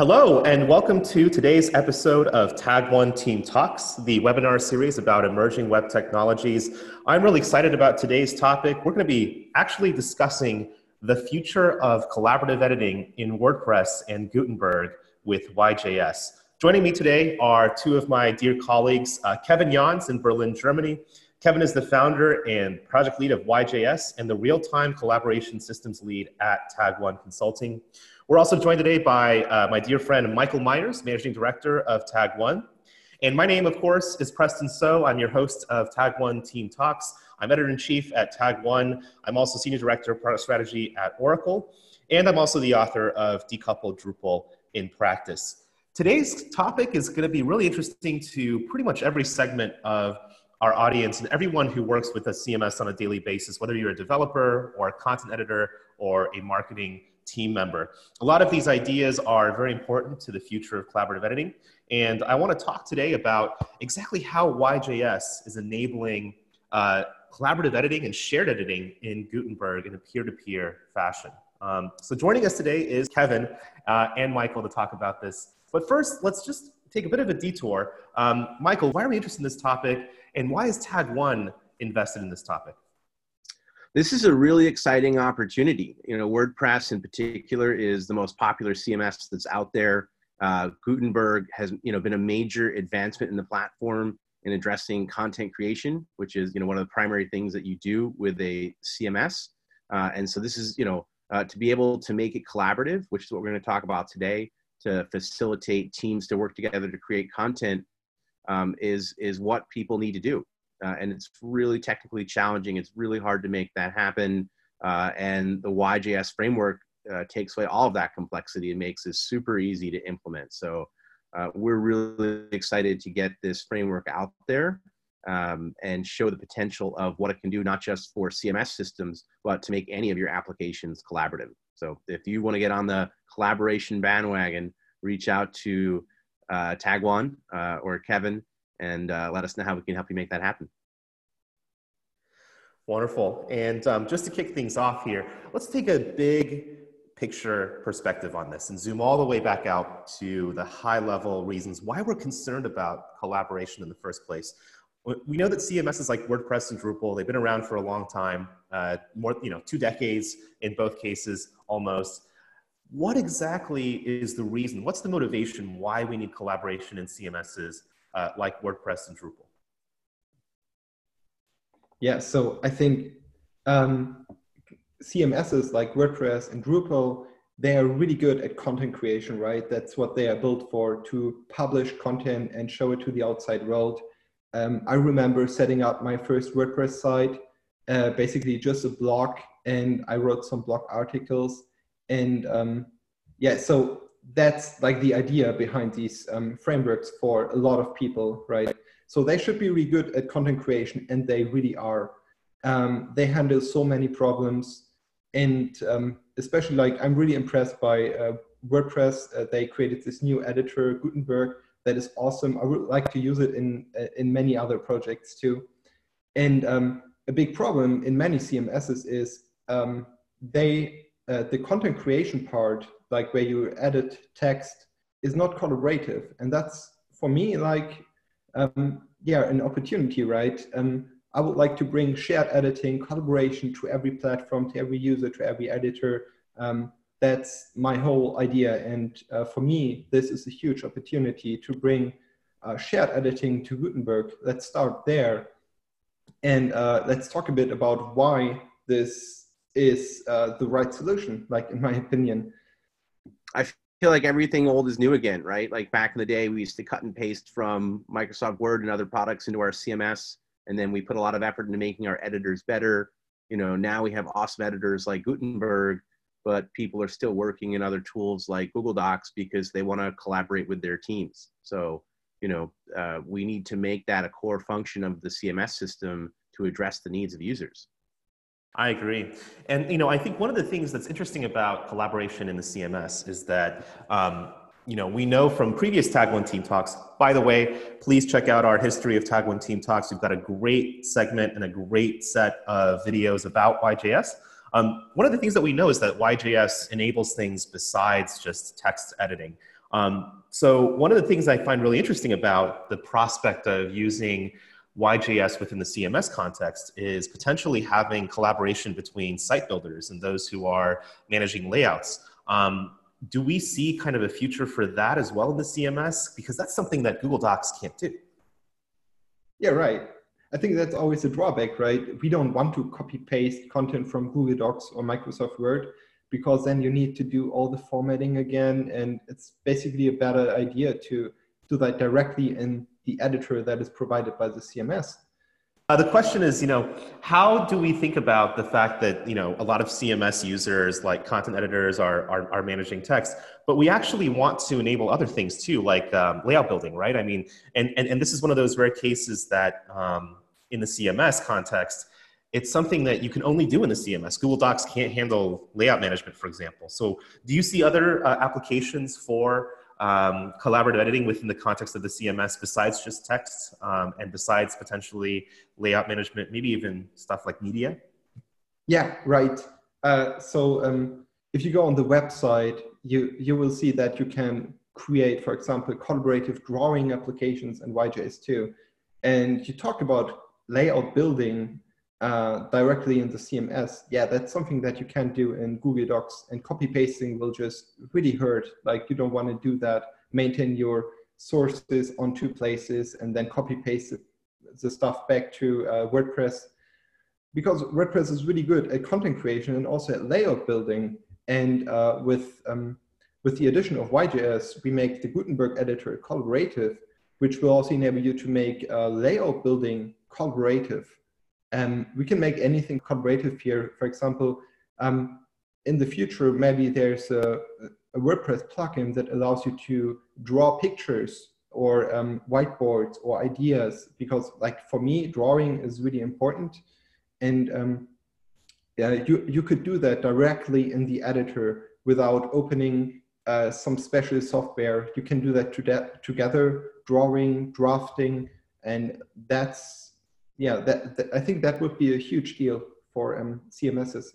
Hello, and welcome to today's episode of Tag One Team Talks, the webinar series about emerging web technologies. I'm really excited about today's topic. We're going to be actually discussing the future of collaborative editing in WordPress and Gutenberg with YJS. Joining me today are two of my dear colleagues, uh, Kevin Jahns in Berlin, Germany. Kevin is the founder and project lead of YJS and the real time collaboration systems lead at Tag One Consulting. We're also joined today by uh, my dear friend Michael Meyers, Managing Director of Tag One. And my name, of course, is Preston So. I'm your host of Tag One Team Talks. I'm editor in chief at Tag One. I'm also Senior Director of Product Strategy at Oracle. And I'm also the author of Decoupled Drupal in Practice. Today's topic is going to be really interesting to pretty much every segment of our audience and everyone who works with a CMS on a daily basis, whether you're a developer or a content editor or a marketing team member. A lot of these ideas are very important to the future of collaborative editing. And I want to talk today about exactly how YJS is enabling uh, collaborative editing and shared editing in Gutenberg in a peer to peer fashion. Um, so, joining us today is Kevin uh, and Michael to talk about this. But first, let's just take a bit of a detour. Um, Michael, why are we interested in this topic, and why is Tag One invested in this topic? This is a really exciting opportunity. You know, WordPress in particular is the most popular CMS that's out there. Uh, Gutenberg has, you know, been a major advancement in the platform in addressing content creation, which is, you know, one of the primary things that you do with a CMS. Uh, and so this is, you know, uh, to be able to make it collaborative, which is what we're going to talk about today, to facilitate teams to work together to create content, um, is is what people need to do uh, and it's really technically challenging. It's really hard to make that happen. Uh, and the YJS framework uh, takes away all of that complexity and makes it super easy to implement. So uh, we're really excited to get this framework out there um, and show the potential of what it can do, not just for CMS systems, but to make any of your applications collaborative. So if you want to get on the collaboration bandwagon, reach out to uh, Tag One uh, or Kevin and uh, let us know how we can help you make that happen. Wonderful. And um, just to kick things off here, let's take a big picture perspective on this and zoom all the way back out to the high level reasons why we're concerned about collaboration in the first place. We know that CMSs like WordPress and Drupal, they've been around for a long time, uh, more, you know, two decades in both cases almost. What exactly is the reason? What's the motivation why we need collaboration in CMSs uh, like WordPress and Drupal? Yeah, so I think um, CMSs like WordPress and Drupal, they are really good at content creation, right? That's what they are built for to publish content and show it to the outside world. Um, I remember setting up my first WordPress site, uh, basically just a blog, and I wrote some blog articles. And um, yeah, so that's like the idea behind these um, frameworks for a lot of people, right? So they should be really good at content creation, and they really are. Um, they handle so many problems, and um, especially like I'm really impressed by uh, WordPress. Uh, they created this new editor, Gutenberg, that is awesome. I would like to use it in uh, in many other projects too. And um, a big problem in many CMSs is um, they uh, the content creation part like where you edit text is not collaborative. And that's for me like um, yeah an opportunity right? Um, i would like to bring shared editing collaboration to every platform to every user to every editor. Um, that's my whole idea. And uh, for me this is a huge opportunity to bring uh, shared editing to gutenberg. Let's start there. And uh, let's talk a bit about why this is uh, the right solution like in my opinion I feel like everything old is new again, right? Like back in the day, we used to cut and paste from Microsoft Word and other products into our CMS, and then we put a lot of effort into making our editors better. You know, now we have awesome editors like Gutenberg, but people are still working in other tools like Google Docs because they want to collaborate with their teams. So, you know, uh, we need to make that a core function of the CMS system to address the needs of users. I agree. And, you know, I think one of the things that's interesting about collaboration in the CMS is that, um, you know, we know from previous Tag One Team Talks, by the way, please check out our history of Tag One Team Talks. We've got a great segment and a great set of videos about YJS. Um, one of the things that we know is that YJS enables things besides just text editing. Um, so one of the things I find really interesting about the prospect of using YJS within the CMS context is potentially having collaboration between site builders and those who are managing layouts. Um, do we see kind of a future for that as well in the CMS? Because that's something that Google Docs can't do. Yeah, right. I think that's always a drawback, right? We don't want to copy paste content from Google Docs or Microsoft Word because then you need to do all the formatting again. And it's basically a better idea to do that directly in the editor that is provided by the CMS. Uh, the question is, you know, how do we think about the fact that, you know, a lot of CMS users like content editors are, are, are managing text, but we actually want to enable other things too, like um, layout building, right? I mean, and, and, and this is one of those rare cases that um, in the CMS context, it's something that you can only do in the CMS. Google Docs can't handle layout management, for example. So do you see other uh, applications for um, collaborative editing within the context of the CMS besides just text um, and besides potentially layout management, maybe even stuff like media? Yeah, right. Uh, so um, if you go on the website, you, you will see that you can create, for example, collaborative drawing applications and YJS2. And you talk about layout building uh, directly in the CMS, yeah, that's something that you can do in Google Docs and copy pasting will just really hurt. Like you don't want to do that, maintain your sources on two places and then copy paste the stuff back to uh, WordPress because WordPress is really good at content creation and also at layout building. And uh, with, um, with the addition of YJS, we make the Gutenberg editor collaborative, which will also enable you to make uh, layout building collaborative. Um, we can make anything collaborative here. For example, um, in the future, maybe there's a, a, WordPress plugin that allows you to draw pictures or um, whiteboards or ideas because like for me, drawing is really important. And um, yeah, you, you could do that directly in the editor without opening uh, some special software. You can do that to together, drawing, drafting, and that's yeah, that, that, I think that would be a huge deal for um, CMSs.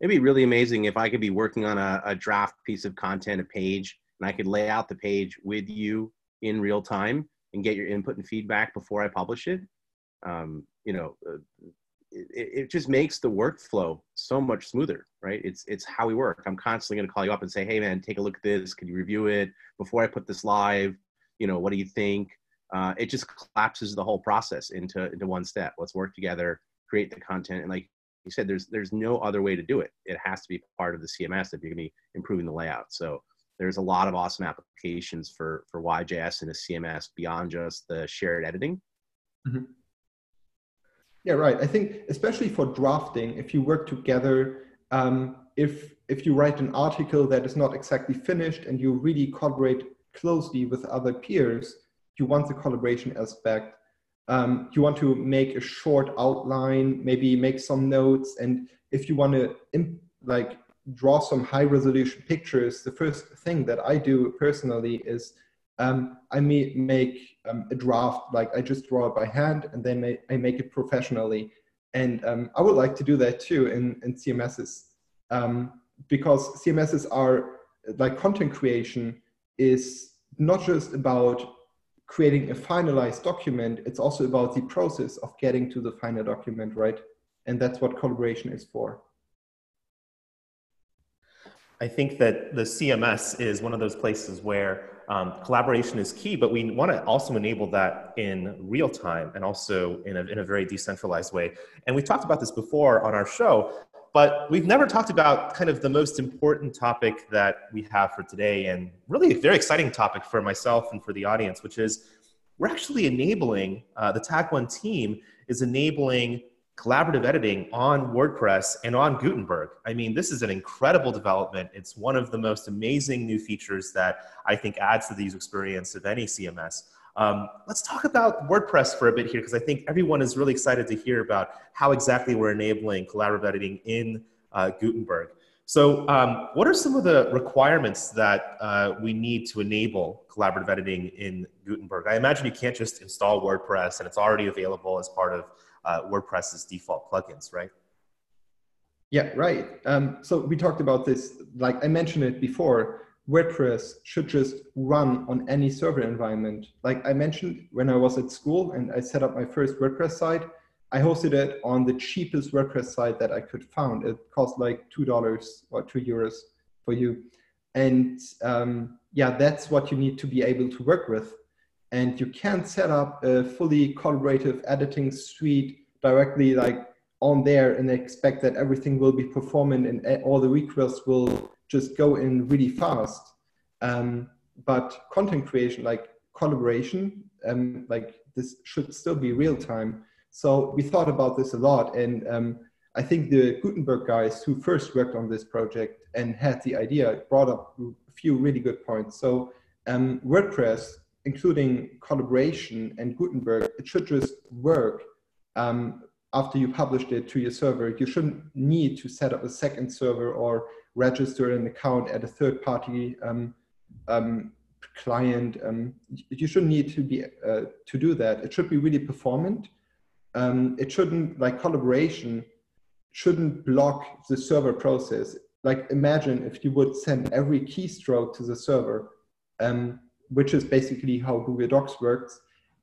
It'd be really amazing if I could be working on a, a draft piece of content, a page, and I could lay out the page with you in real time and get your input and feedback before I publish it. Um, you know, uh, it, it, just makes the workflow so much smoother, right? It's it's how we work. I'm constantly going to call you up and say, "Hey, man, take a look at this. Can you review it before I put this live? You know, what do you think?" Uh, it just collapses the whole process into into one step. Let's work together, create the content, and like you said, there's there's no other way to do it. It has to be part of the CMS if you're going to be improving the layout. So there's a lot of awesome applications for for YJS and a CMS beyond just the shared editing. Mm-hmm. Yeah, right. I think especially for drafting, if you work together, um, if if you write an article that is not exactly finished and you really collaborate closely with other peers, you want the collaboration aspect. Um, you want to make a short outline, maybe make some notes. And if you want to like draw some high resolution pictures, the first thing that I do personally is um, I may make um, a draft, like I just draw it by hand and then I make it professionally. And um, I would like to do that too in, in CMSs um, because CMSs are like content creation is not just about creating a finalized document, it's also about the process of getting to the final document, right? And that's what collaboration is for. I think that the CMS is one of those places where um, collaboration is key, but we want to also enable that in real time and also in a, in a very decentralized way. And we talked about this before on our show, but we've never talked about kind of the most important topic that we have for today, and really a very exciting topic for myself and for the audience, which is we're actually enabling, uh, the Tag One team is enabling collaborative editing on WordPress and on Gutenberg. I mean, this is an incredible development. It's one of the most amazing new features that I think adds to the user experience of any CMS. Um, let's talk about WordPress for a bit here because I think everyone is really excited to hear about how exactly we're enabling collaborative editing in uh, Gutenberg. So, um, what are some of the requirements that uh, we need to enable collaborative editing in Gutenberg? I imagine you can't just install WordPress and it's already available as part of uh, WordPress's default plugins, right? Yeah, right. Um, so we talked about this, like I mentioned it before, WordPress should just run on any server environment. Like I mentioned, when I was at school and I set up my first WordPress site, I hosted it on the cheapest WordPress site that I could find. It cost like two dollars or two euros for you, and um, yeah, that's what you need to be able to work with. And you can't set up a fully collaborative editing suite directly like on there and expect that everything will be performant and all the requests will just go in really fast. Um, but content creation, like collaboration, um, like this should still be real time. So we thought about this a lot, and um, I think the Gutenberg guys who first worked on this project and had the idea brought up a few really good points. So um, WordPress, including collaboration and Gutenberg, it should just work um, after you published it to your server. You shouldn't need to set up a second server or register an account at a third party um, um, client. Um, you shouldn't need to be uh, to do that. It should be really performant. Um, it shouldn't like collaboration shouldn't block the server process. Like imagine if you would send every keystroke to the server, um, which is basically how Google Docs works.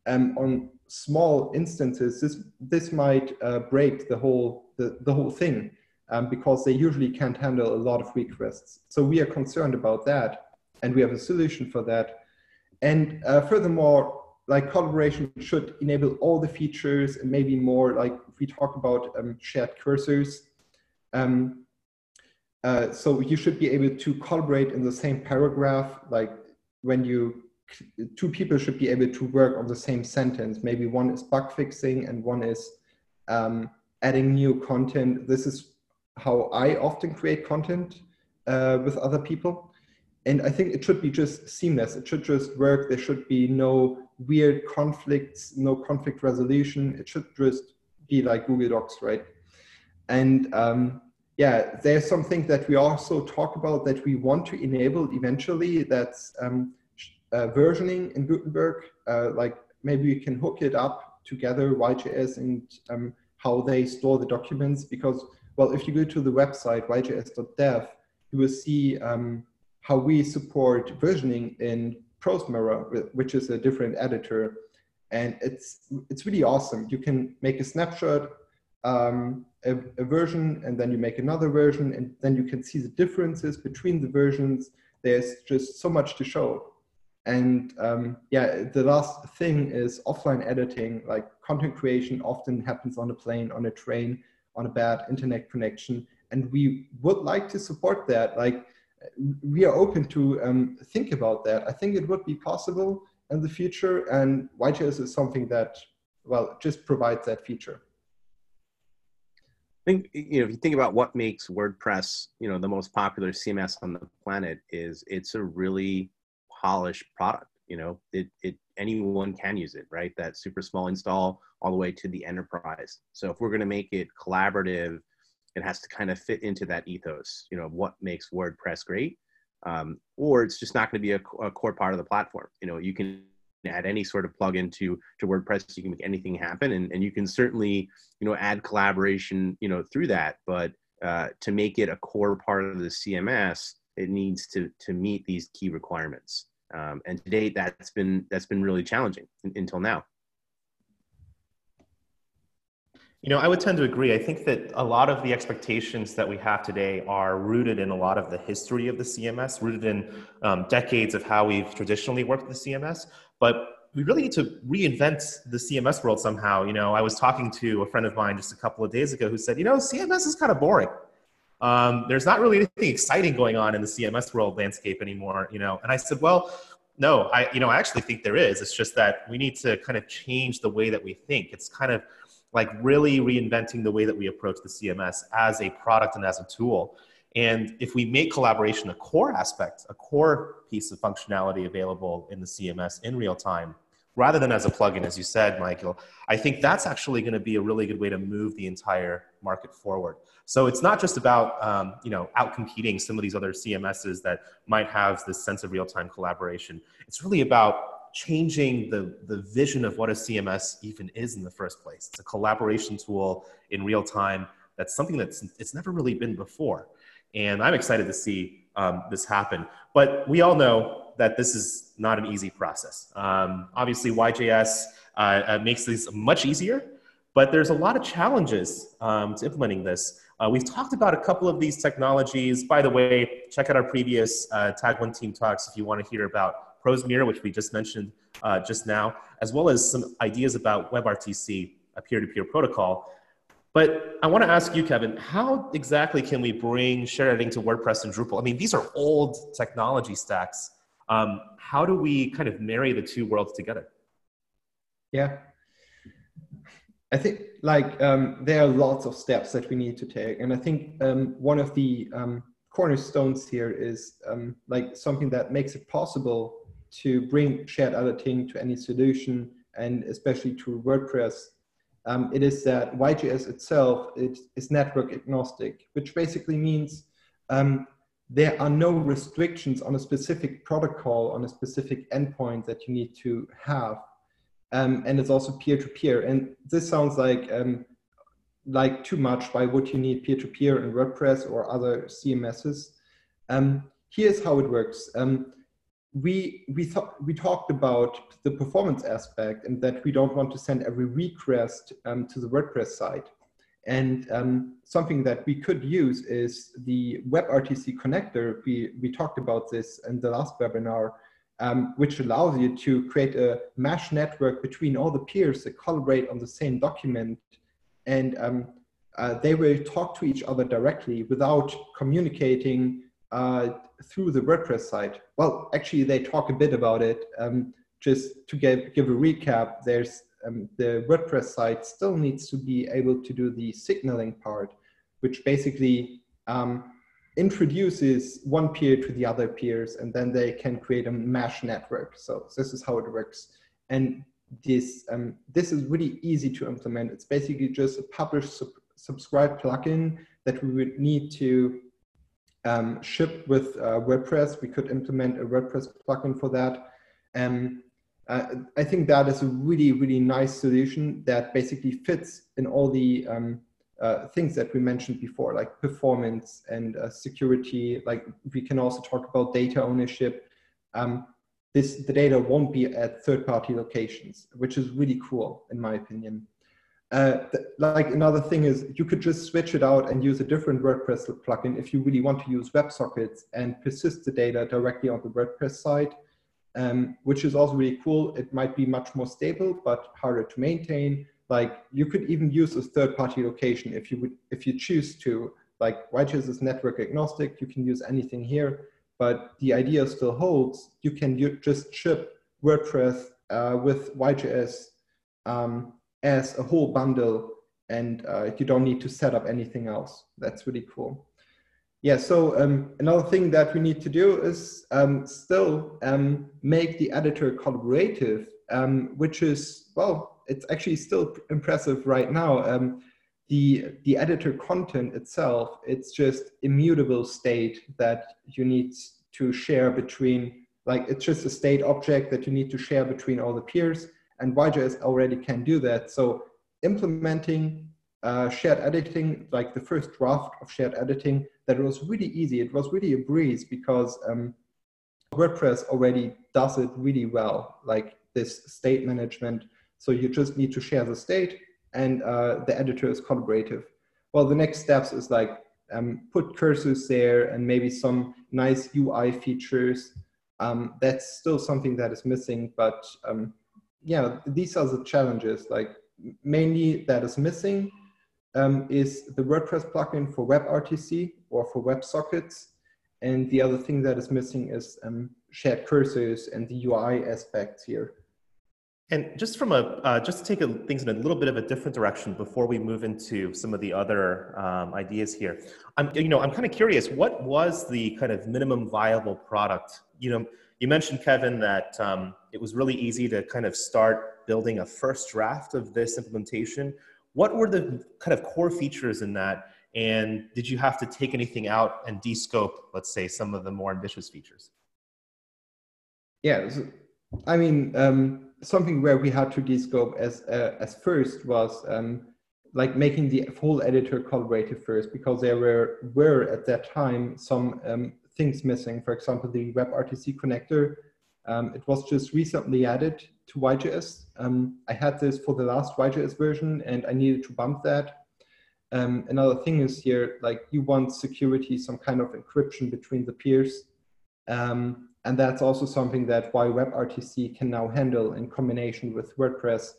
Um, on small instances, this this might uh, break the whole the, the whole thing um, because they usually can't handle a lot of requests. So we are concerned about that, and we have a solution for that. And uh, furthermore, like collaboration should enable all the features and maybe more. Like we talk about um, shared cursors. Um, uh, so you should be able to collaborate in the same paragraph. Like when you two people should be able to work on the same sentence. Maybe one is bug fixing and one is um, adding new content. This is how I often create content uh, with other people. And I think it should be just seamless. It should just work. There should be no weird conflicts, no conflict resolution. It should just be like Google Docs, right? And um, yeah, there's something that we also talk about that we want to enable eventually. That's um, uh, versioning in Gutenberg. Uh, like maybe we can hook it up together, YJS and um, how they store the documents because well, if you go to the website yjs.dev, you will see um, how we support versioning in ProseMirror, which is a different editor. And it's, it's really awesome. You can make a snapshot, um, a, a, version, and then you make another version, and then you can see the differences between the versions. There's just so much to show. And um, yeah, the last thing is offline editing, like content creation often happens on a plane, on a train, on a bad internet connection. And we would like to support that. Like we are open to um, think about that. I think it would be possible in the future, and YJS is something that, well, just provides that feature. I think you know if you think about what makes WordPress, you know, the most popular CMS on the planet is it's a really polished product. You know, it it anyone can use it, right? That super small install all the way to the enterprise. So if we're going to make it collaborative, it has to kind of fit into that ethos, you know, what makes WordPress great. Um, or it's just not going to be a, a, core part of the platform. You know, you can add any sort of plugin to to WordPress. You can make anything happen, and and you can certainly you know add collaboration you know through that. But uh, to make it a core part of the CMS, it needs to to meet these key requirements. Um, and to date, that's been that's been really challenging until now. You know, I would tend to agree. I think that a lot of the expectations that we have today are rooted in a lot of the history of the CMS, rooted in um, decades of how we've traditionally worked with the CMS. But we really need to reinvent the CMS world somehow. You know, I was talking to a friend of mine just a couple of days ago who said, you know, CMS is kind of boring. Um, there's not really anything exciting going on in the CMS world landscape anymore. You know, and I said, well, no, I, you know, I actually think there is. It's just that we need to kind of change the way that we think. It's kind of like really reinventing the way that we approach the CMS as a product and as a tool. And if we make collaboration a core aspect, a core piece of functionality available in the CMS in real time, rather than as a plugin, as you said, Michael, I think that's actually going to be a really good way to move the entire market forward. So it's not just about um, you know outcompeting some of these other CMSs that might have this sense of real-time collaboration. It's really about changing the, the vision of what a CMS even is in the first place. It's a collaboration tool in real time. That's something that's it's never really been before. And I'm excited to see um, this happen. But we all know that this is not an easy process. Um, obviously, YJS uh, uh, makes this much easier, but there's a lot of challenges um, to implementing this. Uh, we've talked about a couple of these technologies. By the way, check out our previous uh, Tag One Team talks if you want to hear about ProseMirror, which we just mentioned uh, just now, as well as some ideas about WebRTC, a peer-to-peer protocol. But I want to ask you, Kevin, how exactly can we bring shared editing to WordPress and Drupal? I mean, these are old technology stacks. Um, how do we kind of marry the two worlds together? Yeah. I think like um, there are lots of steps that we need to take. And I think um, one of the um, cornerstones here is um, like something that makes it possible to bring shared editing to any solution and especially to WordPress um, it is that YJS itself it is network agnostic, which basically means um, there are no restrictions on a specific protocol, on a specific endpoint that you need to have. Um, and it's also peer-to-peer. And this sounds like um, like too much by what you need peer-to-peer in WordPress or other CMSs. Um, here's how it works. Um, we we we talked about the performance aspect and that we don't want to send every request um, to the WordPress site. And um, something that we could use is the WebRTC connector. We we talked about this in the last webinar, um, which allows you to create a mesh network between all the peers that collaborate on the same document, and um, uh, they will talk to each other directly without communicating uh, through the WordPress site? Well, actually, they talk a bit about it. Um, just to give, give a recap, there's um, the WordPress site still needs to be able to do the signaling part, which basically um, introduces one peer to the other peers, and then they can create a mesh network. So this is how it works. And this um, this is really easy to implement. It's basically just a publish sub subscribe plugin that we would need to um, ship with uh, WordPress. We could implement a WordPress plugin for that. Um, uh, I think that is a really, really nice solution that basically fits in all the um, uh, things that we mentioned before, like performance and uh, security. Like we can also talk about data ownership. Um, this the data won't be at third-party locations, which is really cool in my opinion. Uh, like another thing is you could just switch it out and use a different WordPress plugin if you really want to use WebSockets and persist the data directly on the WordPress site, um, which is also really cool. It might be much more stable, but harder to maintain. Like you could even use a third-party location if you would, if you choose to. Like YJS is network agnostic, you can use anything here, but the idea still holds. You can just ship WordPress uh, with YJS um, as a whole bundle and uh, you don't need to set up anything else. That's really cool. Yeah, so um, another thing that we need to do is um, still um, make the editor collaborative, um, which is, well, it's actually still impressive right now. Um, the, the editor content itself, it's just immutable state that you need to share between, like it's just a state object that you need to share between all the peers and YJS already can do that. So implementing uh, shared editing, like the first draft of shared editing, that was really easy. It was really a breeze because um, WordPress already does it really well, like this state management. So you just need to share the state and uh, the editor is collaborative. Well, the next steps is like um, put cursors there and maybe some nice UI features. Um, that's still something that is missing, but um, yeah, these are the challenges. Like mainly that is missing um, is the WordPress plugin for WebRTC or for WebSockets. And the other thing that is missing is um, shared cursors and the UI aspects here. And just from a uh, just to take a, things in a little bit of a different direction before we move into some of the other um, ideas here, I'm you know I'm kind of curious. What was the kind of minimum viable product? You know, you mentioned Kevin that um, it was really easy to kind of start building a first draft of this implementation. What were the kind of core features in that? And did you have to take anything out and descope, let's say, some of the more ambitious features? Yeah, I mean, um, something where we had to descope as uh, as first was um, like making the whole editor collaborative first, because there were were at that time some um, things missing. For example, the WebRTC connector, um, it was just recently added to YJS. Um, I had this for the last YJS version and I needed to bump that. Um, another thing is here, like you want security, some kind of encryption between the peers. Um, and that's also something that WebRTC can now handle in combination with WordPress.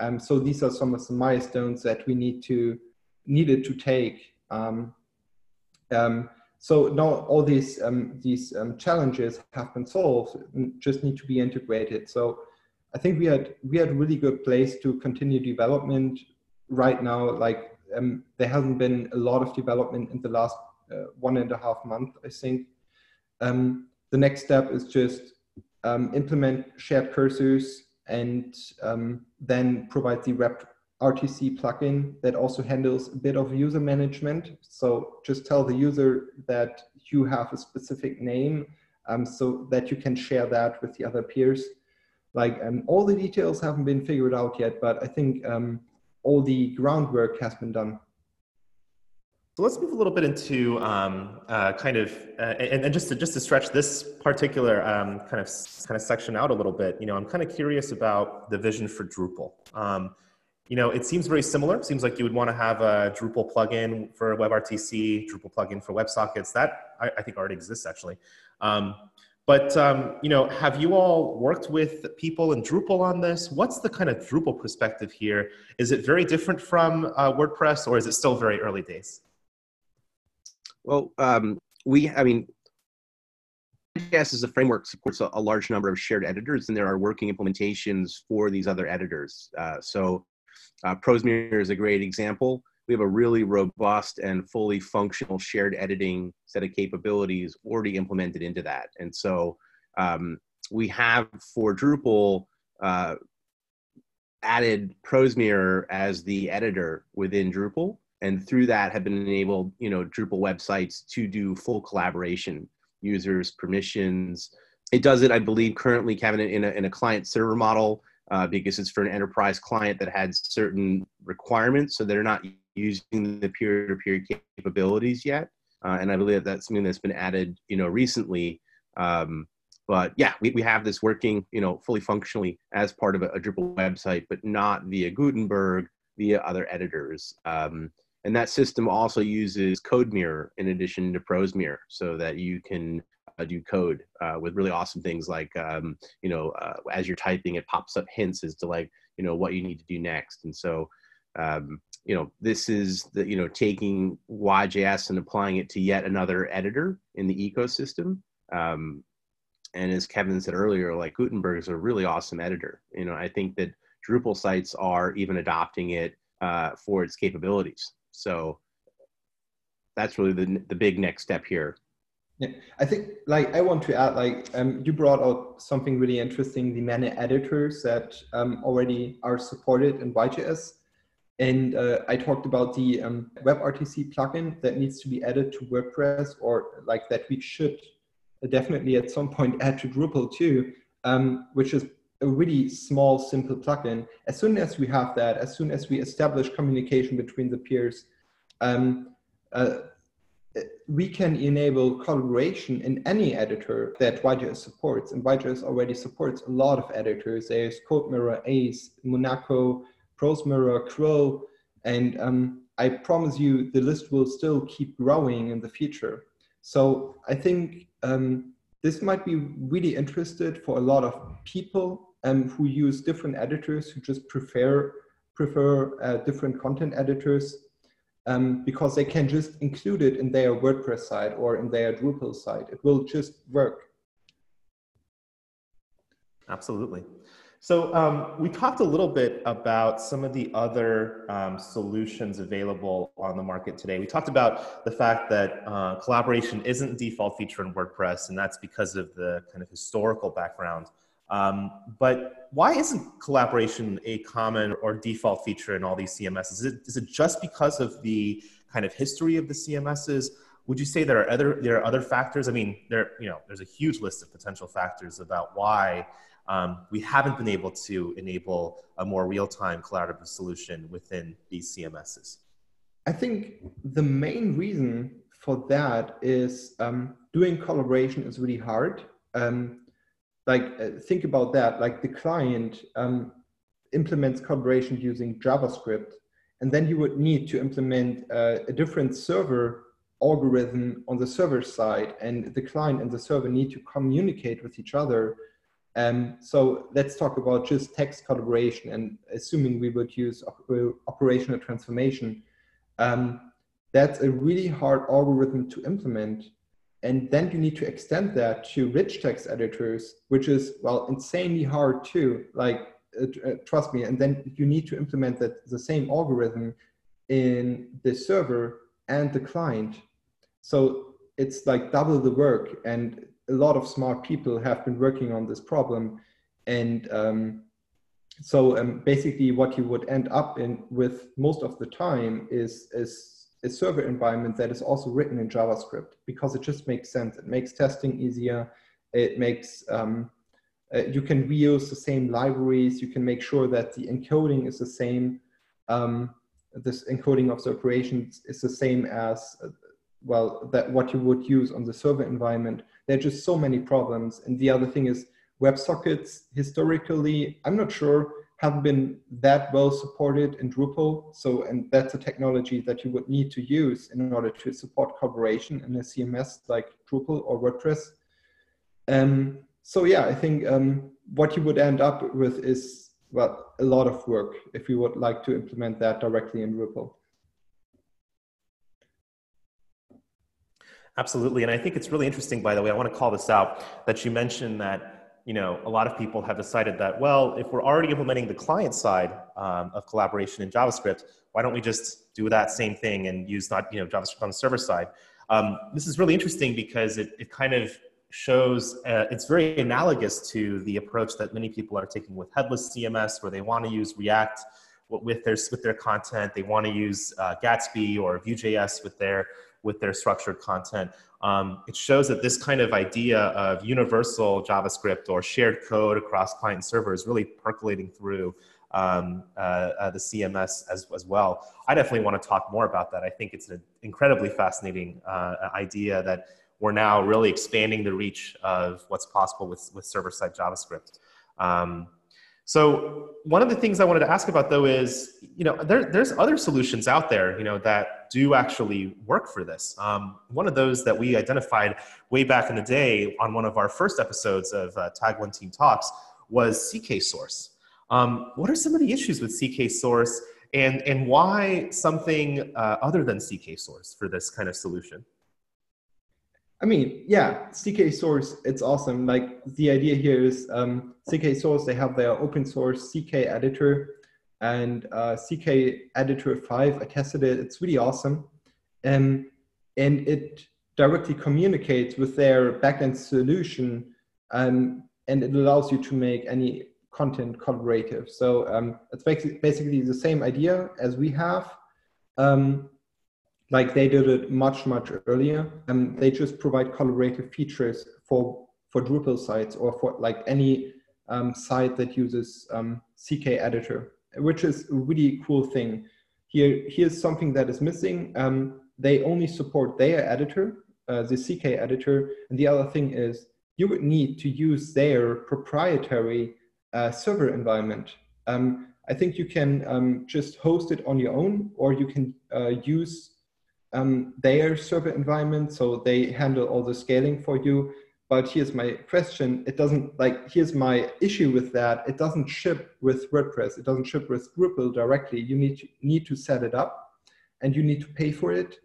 Um, so these are some of the milestones that we need to needed to take. Um, um, so now all these um, these um, challenges have been solved, just need to be integrated. So I think we had we had really good place to continue development right now. Like um, there hasn't been a lot of development in the last uh, one and a half month, I think. Um, the next step is just um, implement shared cursors and um, then provide the Web RTC plugin that also handles a bit of user management. So just tell the user that you have a specific name um, so that you can share that with the other peers. Like um, all the details haven't been figured out yet, but I think um, all the groundwork has been done. So let's move a little bit into um, uh, kind of, uh, and, and, just to just to stretch this particular um, kind of kind of section out a little bit. You know, I'm kind of curious about the vision for Drupal. Um, you know, it seems very similar. It seems like you would want to have a Drupal plugin for WebRTC, Drupal plugin for WebSockets. That I, I think already exists actually. Um, but um, you know, have you all worked with people in Drupal on this? What's the kind of Drupal perspective here? Is it very different from uh, WordPress, or is it still very early days? Well, um, we, I mean, YJS as a framework supports a, a, large number of shared editors, and there are working implementations for these other editors. Uh, so, uh, ProseMirror is a great example. We have a really robust and fully functional shared editing set of capabilities already implemented into that. And so, um, we have for Drupal uh, added ProseMirror as the editor within Drupal and through that have been enabled you know drupal websites to do full collaboration users permissions. It does it i believe currently kevin in a, in a client server model uh, because it's for an enterprise client that had certain requirements so they're not using the peer-to-peer capabilities yet. Uh, and i believe that's something that's been added you know recently. Um, but yeah we, we have this working you know fully functionally as part of a, a drupal website but not via gutenberg via other editors. Um, and that system also uses CodeMirror in addition to ProseMirror so that you can uh, do code uh, with really awesome things like, um, you know, uh, as you're typing, it pops up hints as to like, you know, what you need to do next. And so, um, you know, this is the, you know, taking YJS and applying it to yet another editor in the ecosystem. Um, and as Kevin said earlier, like Gutenberg is a really awesome editor. You know, I think that Drupal sites are even adopting it uh, for its capabilities. So that's really the, the big next step here. Yeah, I think like I want to add like um, you brought out something really interesting, the many editors that um, already are supported in YJS. And uh, I talked about the um, WebRTC plugin that needs to be added to WordPress or like that we should definitely at some point add to Drupal too, um, which is a really small, simple plugin. As soon as we have that, as soon as we establish communication between the peers, um, uh, we can enable collaboration in any editor that YJS supports. And YJS already supports a lot of editors. There's CodeMirror, Ace, Monaco, ProseMirror, Crow, and um, I promise you the list will still keep growing in the future. So I think um, this might be really interested for a lot of people um, who use different editors, who just prefer prefer uh, different content editors um, because they can just include it in their WordPress site or in their Drupal site. It will just work. Absolutely. So um, we talked a little bit about some of the other um, solutions available on the market today. We talked about the fact that uh, collaboration isn't default feature in WordPress, and that's because of the kind of historical background um, but why isn't collaboration a common or default feature in all these CMSs? Is it, is it just because of the kind of history of the CMSs? Would you say there are other there are other factors? I mean, there you know there's a huge list of potential factors about why um, we haven't been able to enable a more real-time collaborative solution within these CMSs. I think the main reason for that is um, doing collaboration is really hard. Um, like uh, think about that. Like the client um, implements collaboration using JavaScript, and then you would need to implement uh, a different server algorithm on the server side, and the client and the server need to communicate with each other. Um, so let's talk about just text collaboration, and assuming we would use op operational transformation. Um, that's a really hard algorithm to implement. And then you need to extend that to rich text editors, which is, well, insanely hard too. Like, uh, uh, trust me. And then you need to implement that the same algorithm in the server and the client. So it's like double the work. And a lot of smart people have been working on this problem. And um, so um, basically what you would end up in with most of the time is, is a server environment that is also written in JavaScript because it just makes sense. It makes testing easier. It makes um, uh, you can reuse the same libraries. You can make sure that the encoding is the same. Um, this encoding of the operations is the same as uh, well that what you would use on the server environment. There are just so many problems. And the other thing is WebSockets historically. I'm not sure haven't been that well supported in Drupal. So, and that's a technology that you would need to use in order to support collaboration in a CMS like Drupal or WordPress. Um, so yeah, I think um, what you would end up with is well a lot of work if you would like to implement that directly in Drupal. Absolutely, and I think it's really interesting. By the way, I want to call this out that you mentioned that you know, a lot of people have decided that, well, if we're already implementing the client side um, of collaboration in JavaScript, why don't we just do that same thing and use not, you know, JavaScript on the server side? Um, this is really interesting because it, it kind of shows, uh, it's very analogous to the approach that many people are taking with headless CMS, where they want to use React with their, with their content, they want to use uh, Gatsby or Vue.js with their, with their structured content um, it shows that this kind of idea of universal JavaScript or shared code across client and server is really percolating through um, uh, uh, the CMS as, as well. I definitely want to talk more about that. I think it's an incredibly fascinating uh, idea that we're now really expanding the reach of what's possible with, with server-side JavaScript. Um, so one of the things I wanted to ask about though is, you know, there, there's other solutions out there, you know, that do actually work for this. Um, one of those that we identified way back in the day on one of our first episodes of uh, Tag One Team Talks was CK Source. Um, what are some of the issues with CK Source and, and why something uh, other than CK Source for this kind of solution? I mean, yeah, CK Source, it's awesome. Like the idea here is um, CK Source, they have their open source CK editor and uh, CK Editor 5, I tested it, it's really awesome. Um, and it directly communicates with their backend solution um, and it allows you to make any content collaborative. So um, it's basically the same idea as we have. Um, like they did it much much earlier and they just provide collaborative features for for drupal sites or for like any um, site that uses um, ck editor which is a really cool thing. Here here's something that is missing. Um, they only support their editor uh, the ck editor and the other thing is you would need to use their proprietary uh, server environment. Um, I think you can um, just host it on your own, or you can uh, use um, their server environment, so they handle all the scaling for you. But here's my question: It doesn't like here's my issue with that. It doesn't ship with WordPress. It doesn't ship with Drupal directly. You need to, need to set it up, and you need to pay for it.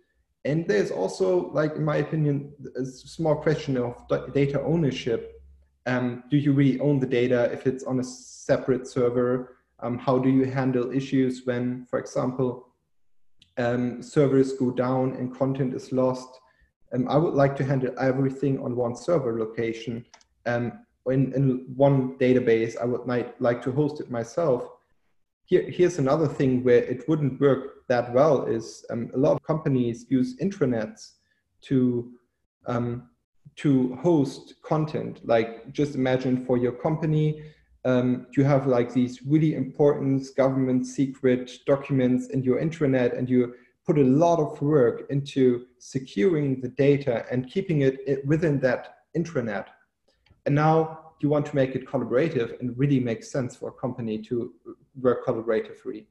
And there's also, like in my opinion, a small question of data ownership. Um, do you really own the data if it's on a separate server? Um, how do you handle issues when, for example, um, servers go down and content is lost. Um, I would like to handle everything on one server location. Um, in, in one database, I would like, like to host it myself. Here, here's another thing where it wouldn't work that well is um, a lot of companies use intranets to um, to host content. Like just imagine for your company, um, you have like these really important government secret documents in your intranet and you put a lot of work into securing the data and keeping it within that intranet. And now you want to make it collaborative and really makes sense for a company to work collaboratively.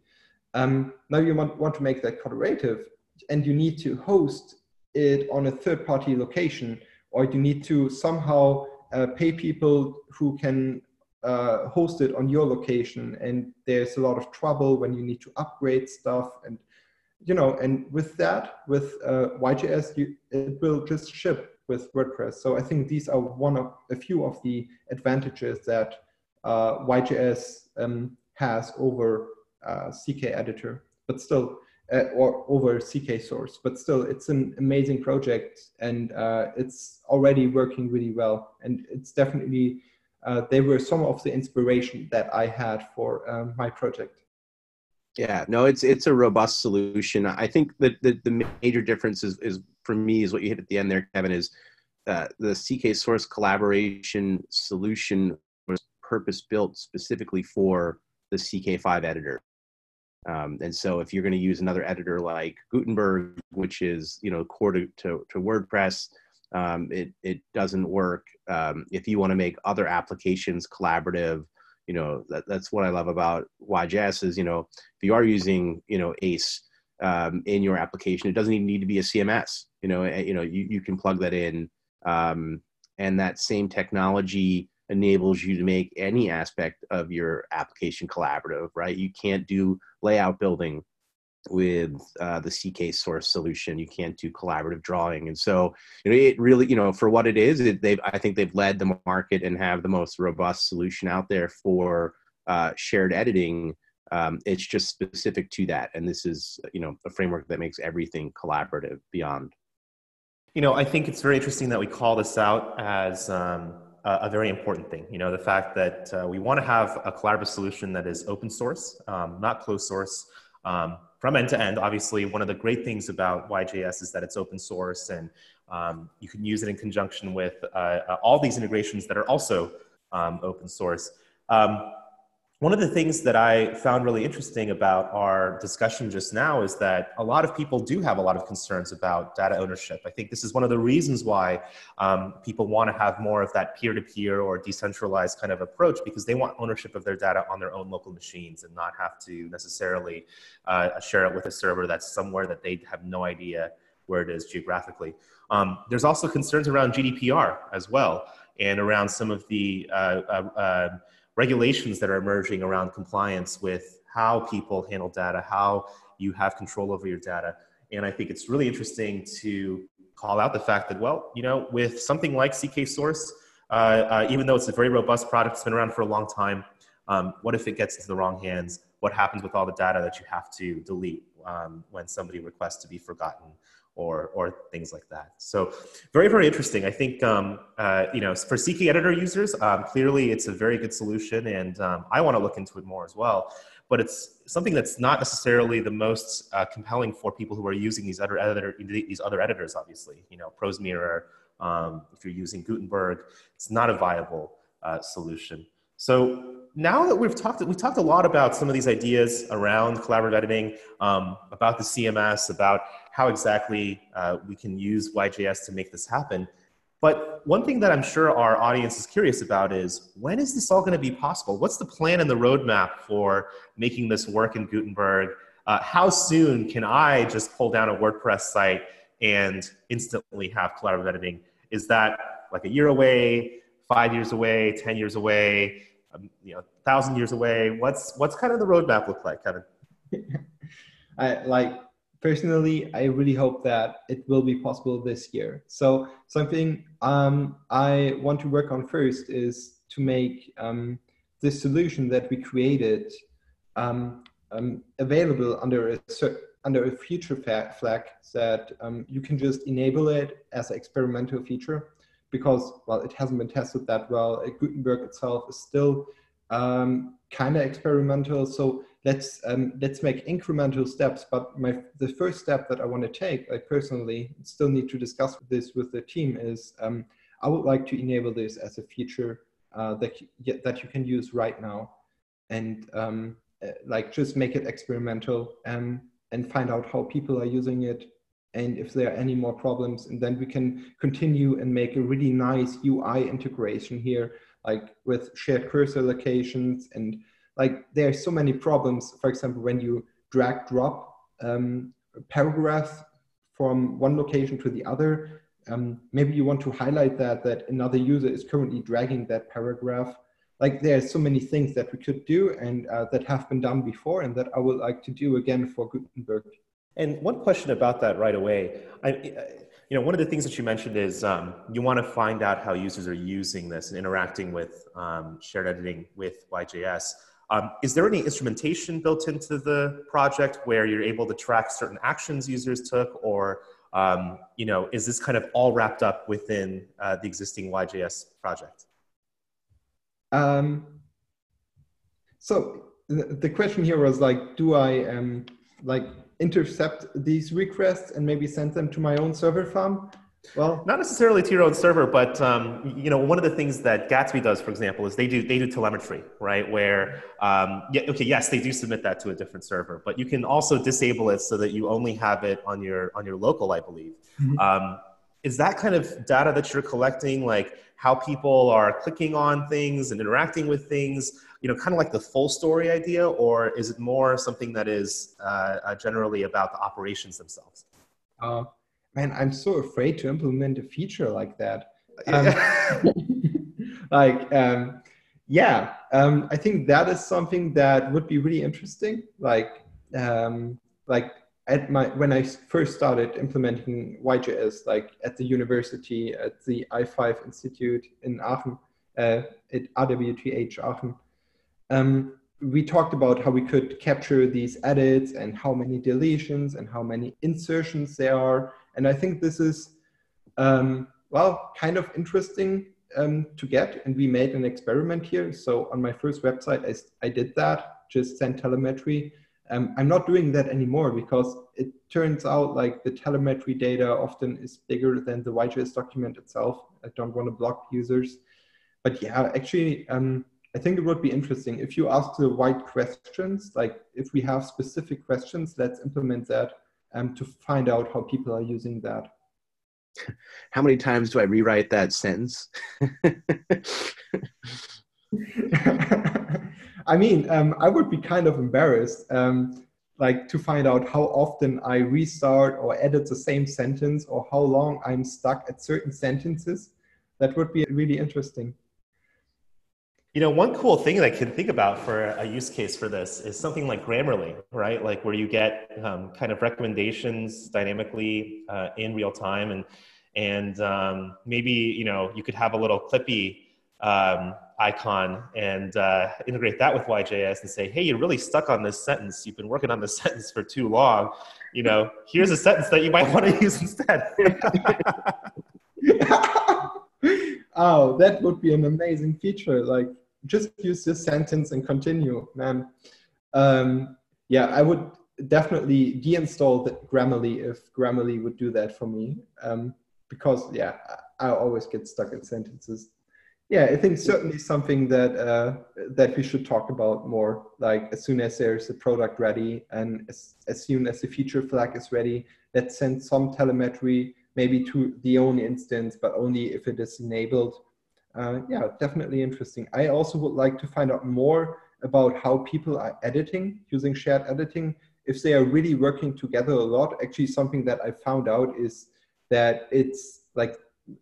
Um, now you want, want to make that collaborative and you need to host it on a third party location or you need to somehow uh, pay people who can uh, host it on your location and there's a lot of trouble when you need to upgrade stuff and you know and with that with uh, YJS you, it will just ship with WordPress. So I think these are one of a few of the advantages that uh, YJS um, has over uh, CK editor but still uh, or over CK source. But still it's an amazing project and uh, it's already working really well and it's definitely uh, they were some of the inspiration that I had for um, my project. Yeah, no, it's it's a robust solution. I think that the, the major difference is, is for me is what you hit at the end there, Kevin, is uh, the CK source collaboration solution was purpose built specifically for the CK5 editor. Um, and so if you're going to use another editor like Gutenberg, which is you know core to, to, to WordPress, um, it, it doesn't work. Um, if you want to make other applications collaborative, you know, that, that's what I love about YJS is, you know, if you are using, you know, ACE um, in your application, it doesn't even need to be a CMS, you know, eh, you know, you, you can plug that in. Um, and that same technology enables you to make any aspect of your application collaborative, right? You can't do layout building with uh, the CK source solution. You can't do collaborative drawing, and so you know it really you know for what it is, it, they've I think they've led the market and have the most robust solution out there for uh, shared editing. Um, it's just specific to that, and this is you know a framework that makes everything collaborative beyond. You know, I think it's very interesting that we call this out as. Um, a, very important thing. You know, the fact that uh, we want to have a collaborative solution that is open source, um, not closed source. Um, from end to end. Obviously, one of the great things about YJS is that it's open source and um, you can use it in conjunction with uh, uh, all these integrations that are also um, open source. Um, one of the things that I found really interesting about our discussion just now is that a lot of people do have a lot of concerns about data ownership. I think this is one of the reasons why um, people want to have more of that peer to peer or decentralized kind of approach because they want ownership of their data on their own local machines and not have to necessarily uh, share it with a server that's somewhere that they have no idea where it is geographically. Um, there's also concerns around GDPR as well and around some of the uh, uh, uh regulations that are emerging around compliance with how people handle data, how you have control over your data. And I think it's really interesting to call out the fact that, well, you know, with something like CK Source, uh, uh, even though it's a very robust product, it's been around for a long time. Um, what if it gets into the wrong hands? What happens with all the data that you have to delete um, when somebody requests to be forgotten? or or things like that. So very very interesting. I think um, uh, you know for CK editor users, um, clearly it's a very good solution, and um, I want to look into it more as well. But it's something that's not necessarily the most uh, compelling for people who are using these other editor these other editors. Obviously, you know ProseMirror. Um, if you're using Gutenberg, it's not a viable uh, solution. So now that we've talked, we talked a lot about some of these ideas around collaborative editing, um, about the CMS, about how exactly uh, we can use YJS to make this happen. But one thing that I'm sure our audience is curious about is when is this all going to be possible? What's the plan and the roadmap for making this work in Gutenberg? Uh, how soon can I just pull down a WordPress site and instantly have collaborative editing? Is that like a year away, five years away, 10 years away, um, you know, thousand years away? What's, what's kind of the roadmap look like, Kevin? I like personally, I really hope that it will be possible this year. So something um, I want to work on first is to make um, this solution that we created um, um available under a under a feature flag that um, you can just enable it as an experimental feature because well it hasn't been tested that well. Gutenberg itself is still um, kind of experimental. So let's um, let's make incremental steps. But my the first step that I want to take, I personally still need to discuss this with the team, is um, I would like to enable this as a feature uh, that you, that you can use right now, and um, uh, like just make it experimental. Um, and find out how people are using it and if there are any more problems. And then we can continue and make a really nice UI integration here, like with shared cursor locations. And like there are so many problems. For example, when you drag drop um, paragraphs from one location to the other, um, maybe you want to highlight that, that another user is currently dragging that paragraph. Like there are so many things that we could do and uh, that have been done before and that I would like to do again for Gutenberg. And one question about that right away, I, you know, one of the things that you mentioned is um, you want to find out how users are using this and interacting with um, shared editing with YJS. Um, is there any instrumentation built into the project where you're able to track certain actions users took, or um, you know, is this kind of all wrapped up within uh, the existing YJS project? Um, so the, the question here was like, do I um, like intercept these requests and maybe send them to my own server farm? Well, not necessarily to your own server, but um, you know, one of the things that Gatsby does, for example, is they do they do telemetry, right? Where um, yeah, okay, yes, they do submit that to a different server, but you can also disable it so that you only have it on your on your local, I believe. Mm-hmm. Um, is that kind of data that you're collecting, like how people are clicking on things and interacting with things? you know, kind of like the FullStory idea, or is it more something that is uh, uh, generally about the operations themselves? Uh, man, I'm so afraid to implement a feature like that. Um, like, um, yeah, um, I think that is something that would be really interesting. Like, um, like at my when I first started implementing YJS, like at the university at the i5 Institute in Aachen, uh, at RWTH Aachen, um, we talked about how we could capture these edits and how many deletions and how many insertions there are. And I think this is, um, well, kind of interesting um, to get. And we made an experiment here. So on my first website, I, I did that, just send telemetry. Um, I'm not doing that anymore because it turns out like the telemetry data often is bigger than the YJS document itself. I don't want to block users. But yeah, actually, um, I think it would be interesting if you ask the right questions, like if we have specific questions, let's implement that um, to find out how people are using that. How many times do I rewrite that sentence? I mean, um, I would be kind of embarrassed, um, like to find out how often I restart or edit the same sentence or how long I'm stuck at certain sentences. That would be really interesting. You know, one cool thing that I can think about for a use case for this is something like Grammarly, right? Like where you get um, kind of recommendations dynamically uh, in real time, and and um, maybe you know you could have a little Clippy um, icon and uh, integrate that with YJS and say, hey, you're really stuck on this sentence. You've been working on this sentence for too long. You know, here's a sentence that you might want to use instead. oh, that would be an amazing feature. Like just use this sentence and continue, man. Um, yeah, I would definitely deinstall the Grammarly if Grammarly would do that for me. Um, because yeah, I always get stuck in sentences. Yeah, I think certainly something that uh, that we should talk about more. Like as soon as there's a product ready, and as, as soon as the feature flag is ready, let's send some telemetry, maybe to the own instance, but only if it is enabled uh, yeah, definitely interesting. I also would like to find out more about how people are editing using shared editing. If they are really working together a lot, actually something that I found out is that it's like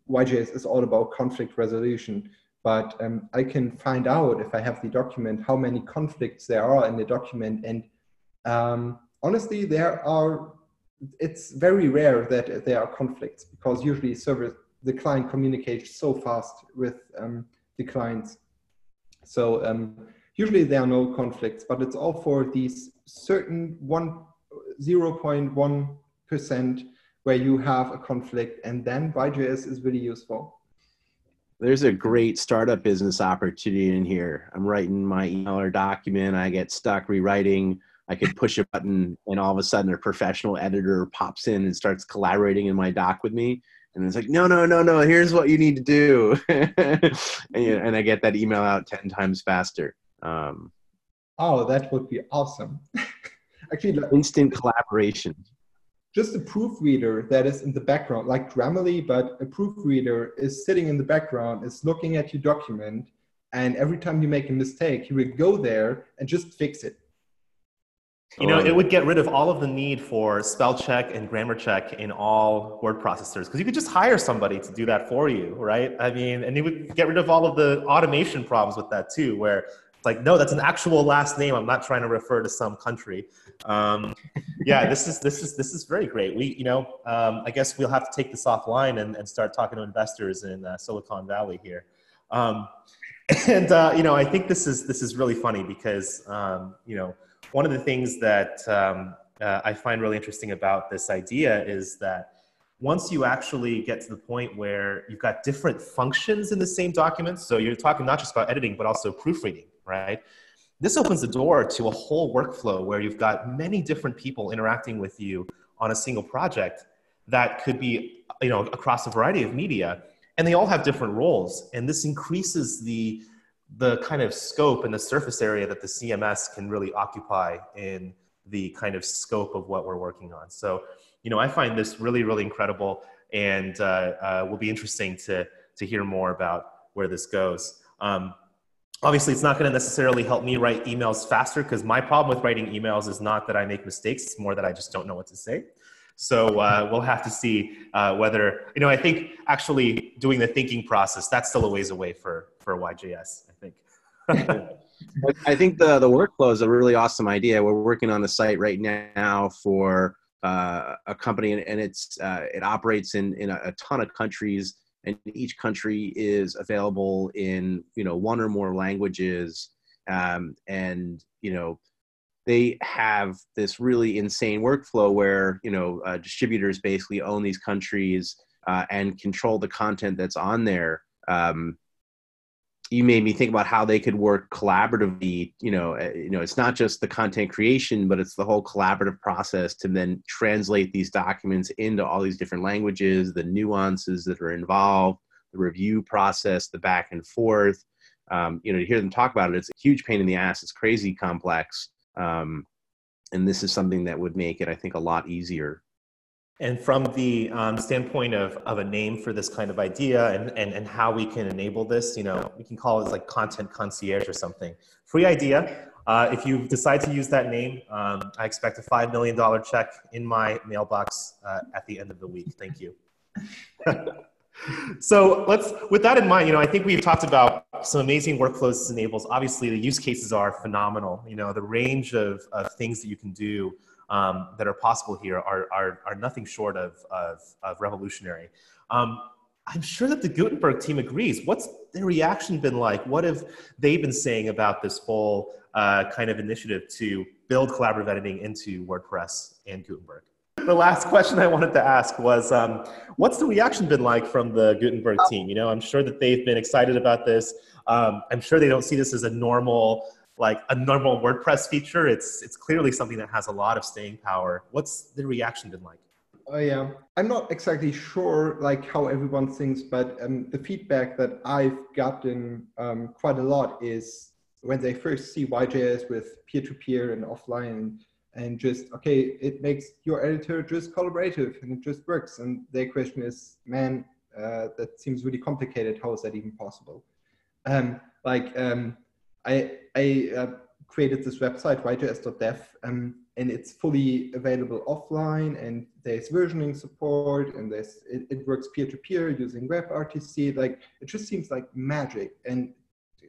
YJS is all about conflict resolution. But um, I can find out if I have the document how many conflicts there are in the document. And um, honestly, there are, it's very rare that there are conflicts because usually the client communicates so fast with um, the clients. So um, usually there are no conflicts, but it's all for these certain one 0.1% where you have a conflict and then YJS is really useful. There's a great startup business opportunity in here. I'm writing my email or document. I get stuck rewriting. I could push a button and all of a sudden a professional editor pops in and starts collaborating in my doc with me and it's like no no no no here's what you need to do and, and, i get that email out 10 times faster um, oh that would be awesome actually instant collaboration just a proofreader that is in the background, like Grammarly, but a proofreader is sitting in the background, is looking at your document, and every time you make a mistake, he will go there and just fix it. You know, oh, it would get rid of all of the need for spell check and grammar check in all word processors because you could just hire somebody to do that for you, right? I mean, and you would get rid of all of the automation problems with that too, where it's like, no, that's an actual last name. I'm not trying to refer to some country. Um, yeah, this is this is this is very great. We, you know, um, I guess we'll have to take this offline and, and start talking to investors in uh, Silicon Valley here. Um, and uh, you know, I think this is this is really funny because um, you know one of the things that um, uh, I find really interesting about this idea is that once you actually get to the point where you've got different functions in the same document, so you're talking not just about editing, but also proofreading, right? This opens the door to a whole workflow where you've got many different people interacting with you on a single project that could be, you know, across a variety of media, and they all have different roles. And this increases the the kind of scope and the surface area that the CMS can really occupy in the kind of scope of what we're working on. So, you know, I find this really, really incredible, and uh, uh, will be interesting to to hear more about where this goes. Um, obviously, it's not going to necessarily help me write emails faster because my problem with writing emails is not that I make mistakes; it's more that I just don't know what to say. So uh, we'll have to see uh, whether you know. I think actually doing the thinking process that's still a ways away for for YJS. I think. I think the the workflow is a really awesome idea. We're working on the site right now for uh, a company, and, it's uh, it operates in in a, a, ton of countries, and each country is available in you know one or more languages, um, and you know they have this really insane workflow where you know uh, distributors basically own these countries uh, and control the content that's on there. Um, you made me think about how they could work collaboratively you know uh, you know it's not just the content creation but it's the whole collaborative process to then translate these documents into all these different languages the nuances that are involved the review process the back and forth. Um, you know to hear them talk about it it's a huge pain in the ass. It's crazy complex. Um, and this is something that would make it i think a lot easier and from the um, standpoint of, of a name for this kind of idea and, and, and how we can enable this, you know, we can call it like content concierge or something. Free idea. Uh, if you decide to use that name, um, I expect a $5 million check in my mailbox uh, at the end of the week. Thank you. so let's, with that in mind, you know, I think we've talked about some amazing workflows this enables. Obviously, the use cases are phenomenal. You know, the range of, of things that you can do um, that are possible here are, are, are nothing short of, of, of revolutionary. Um, I'm sure that the Gutenberg team agrees. What's their reaction been like? What have they been saying about this whole uh, kind of initiative to build collaborative editing into WordPress and Gutenberg? The last question I wanted to ask was, um, what's the reaction been like from the Gutenberg team? You know, I'm sure that they've been excited about this. Um, I'm sure they don't see this as a normal like a normal WordPress feature. It's it's clearly something that has a lot of staying power. What's the reaction been like? Oh yeah, I'm not exactly sure like how everyone thinks, but um, the feedback that I've gotten um, quite a lot is when they first see YJS with peer-to-peer and offline and just okay, it makes your editor just collaborative and it just works. And their question is, man, uh, that seems really complicated. How is that even possible? Um, like um, I, I uh, created this website, yjs.dev, um, and it's fully available offline, and there's versioning support, and there's it, it works peer-to-peer using WebRTC. Like it just seems like magic, and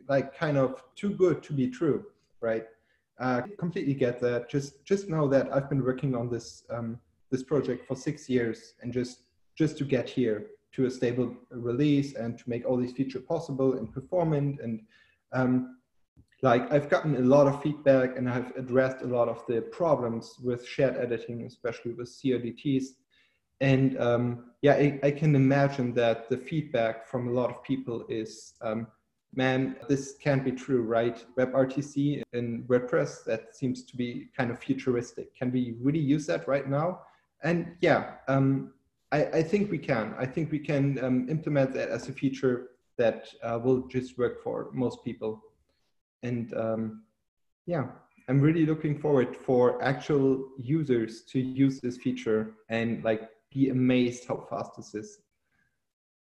like kind of too good to be true, right? Uh, completely get that. Just just know that I've been working on this um, this project for six years, and just just to get here to a stable release and to make all these features possible and performant and um, like I've gotten a lot of feedback and I've addressed a lot of the problems with shared editing, especially with CRDTs. And um, yeah, I, I, can imagine that the feedback from a lot of people is, um, man, this can't be true, right? WebRTC in WordPress, that seems to be kind of futuristic. Can we really use that right now? And yeah, um, I, I, think we can. I think we can um, implement that as a feature that uh, will just work for most people and um, yeah I'm really looking forward for actual users to use this feature and like be amazed how fast this is.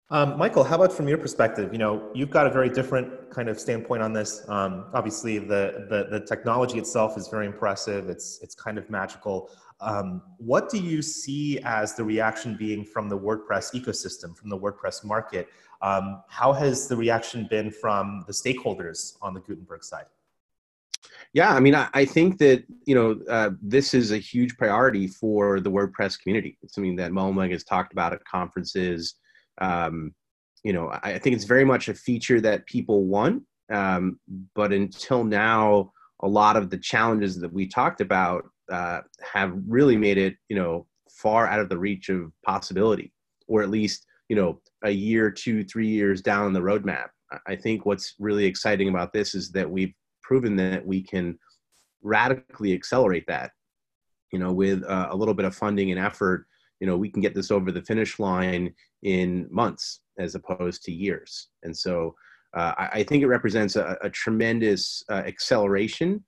Um, Michael, how about from your perspective? You know, you've got a very different kind of standpoint on this. Um, obviously, the, the, the technology itself is very impressive. It's it's kind of magical. Um, what do you see as the reaction being from the WordPress ecosystem, from the WordPress market? Um, how has the reaction been from the stakeholders on the Gutenberg side? Yeah, I mean, I, I think that you know uh, this is a huge priority for the WordPress community. It's something that Mohammed has talked about at conferences. Um, you know, I, I, think it's very much a feature that people want, um, but until now, a lot of the challenges that we talked about uh, have really made it, you know, far out of the reach of possibility, or at least, you know, a year, two, three years down the roadmap. I think what's really exciting about this is that we've proven that we can radically accelerate that. You know, with uh, a little bit of funding and effort, you know, we can get this over the finish line in months as opposed to years. And so uh, I, I, think it represents a, a tremendous uh, acceleration.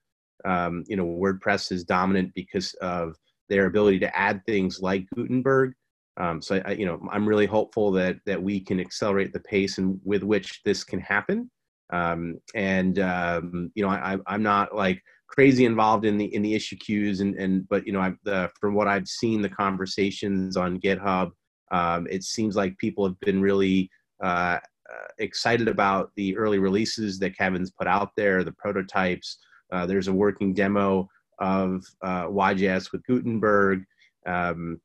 Um, you know, WordPress is dominant because of their ability to add things like Gutenberg. Um, so, I, you know, I'm really hopeful that that we can accelerate the pace and with which this can happen. Um, and um, you know, I, I'm not like crazy involved in the in the issue queues and and but you know, I, the, from what I've seen, the conversations on GitHub um, it seems like people have been really uh, uh, excited about the early releases that Kevin's put out there, the prototypes. Uh, there's a working demo of uh, YJS with Gutenberg, um,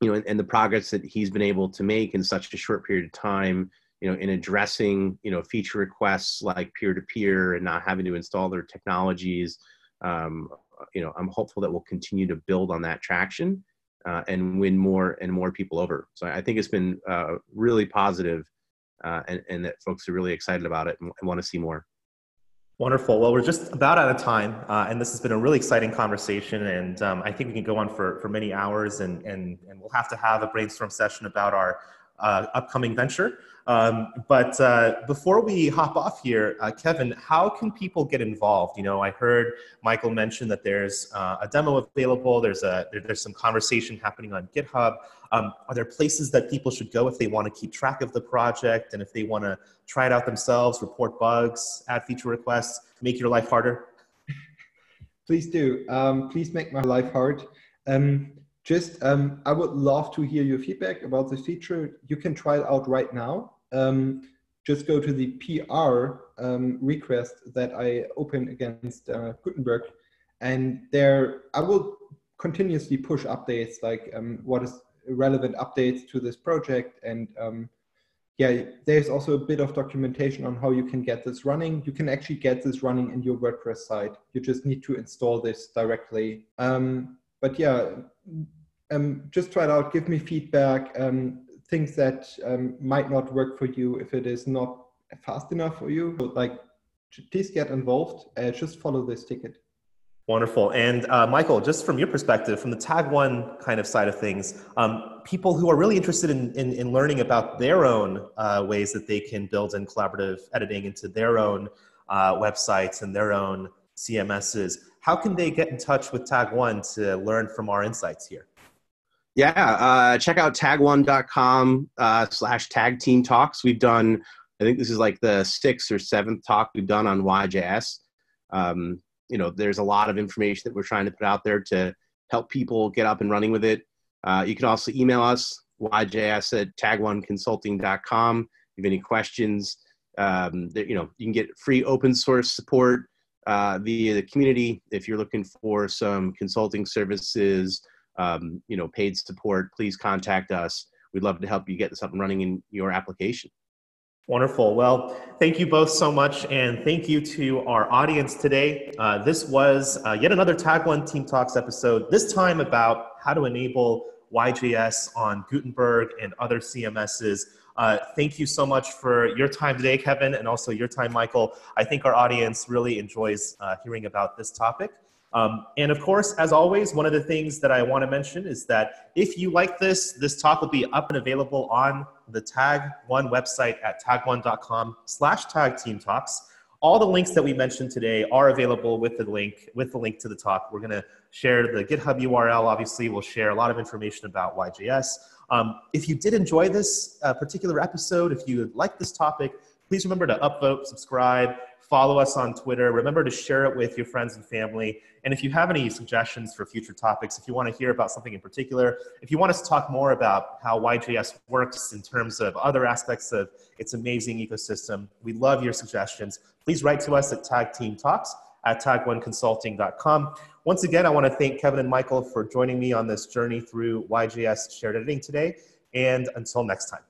you know, and, and, the progress that he's been able to make in such a short period of time, you know, in addressing, you know, feature requests like peer-to-peer and not having to install their technologies. Um, you know, I'm hopeful that we'll continue to build on that traction uh, and win more and more people over. So I think it's been uh, really positive, uh, and, and, that folks are really excited about it and, and want to see more. Wonderful. Well, we're just about out of time, uh, and this has been a really exciting conversation. And um, I think we can go on for, for many hours, and, and, and we'll have to have a brainstorm session about our upcoming venture. Um, but uh, before we hop off here, uh, Kevin, how can people get involved? You know, I heard Michael mention that there's uh, a demo available. There's a there, there's some conversation happening on GitHub. Um, are there places that people should go if they want to keep track of the project and if they want to try it out themselves, report bugs, add feature requests, make your life harder? Please do. Um, please make my life hard. Um, just, um, I would love to hear your feedback about this feature. You can try it out right now um, just go to the PR um, request that I open against uh, Gutenberg, and there I will continuously push updates like um, what is relevant updates to this project and um, yeah, there's also a bit of documentation on how you can get this running. You can actually get this running in your WordPress site. You just need to install this directly. Um, but yeah, um, just try it out. Give me feedback. Um, things that um, might not work for you if it is not fast enough for you. Like, please get involved. Uh, just follow this ticket. Wonderful. And uh, Michael, just from your perspective, from the Tag One kind of side of things, um, people who are really interested in, in, in learning about their own uh, ways that they can build in collaborative editing into their own uh, websites and their own CMSs, how can they get in touch with Tag One to learn from our insights here? Yeah, uh, check out tagone.com uh, slash tag team talks. We've done, I think this is like the sixth or seventh talk we've done on YJS. Um, you know, there's a lot of information that we're trying to put out there to help people get up and running with it. Uh, you can also email us, yjs at tagoneconsulting.com. If you have any questions, um, you know, you can get free open source support uh, via the community if you're looking for some consulting services, um, you know, paid support, please contact us. We'd love to help you get this up and running in your application. Wonderful. Well, thank you both so much, and thank you to our audience today. Uh, this was uh, yet another Tag One Team Talks episode, this time about how to enable YJS on Gutenberg and other CMSs. Uh, thank you so much for your time today, Kevin, and also your time, Michael. I think our audience really enjoys uh, hearing about this topic. Um, and of course, as always, one of the things that I want to mention is that if you like this, this talk will be up and available on the Tag One website at tagone.com slash tag team talks. All the links that we mentioned today are available with the link with the link to the talk. We're going to share the GitHub URL. Obviously, we'll share a lot of information about YJS. Um, if you did enjoy this uh, particular episode, if you like this topic, please remember to upvote, subscribe, follow us on Twitter. Remember to share it with your friends and family. And if you have any suggestions for future topics, if you want to hear about something in particular, if you want us to talk more about how YJS works in terms of other aspects of its amazing ecosystem, we love your suggestions. Please write to us at Tag Team Talks at tagoneconsulting.com. Once again, I want to thank Kevin and Michael for joining me on this journey through YJS shared editing today. And until next time.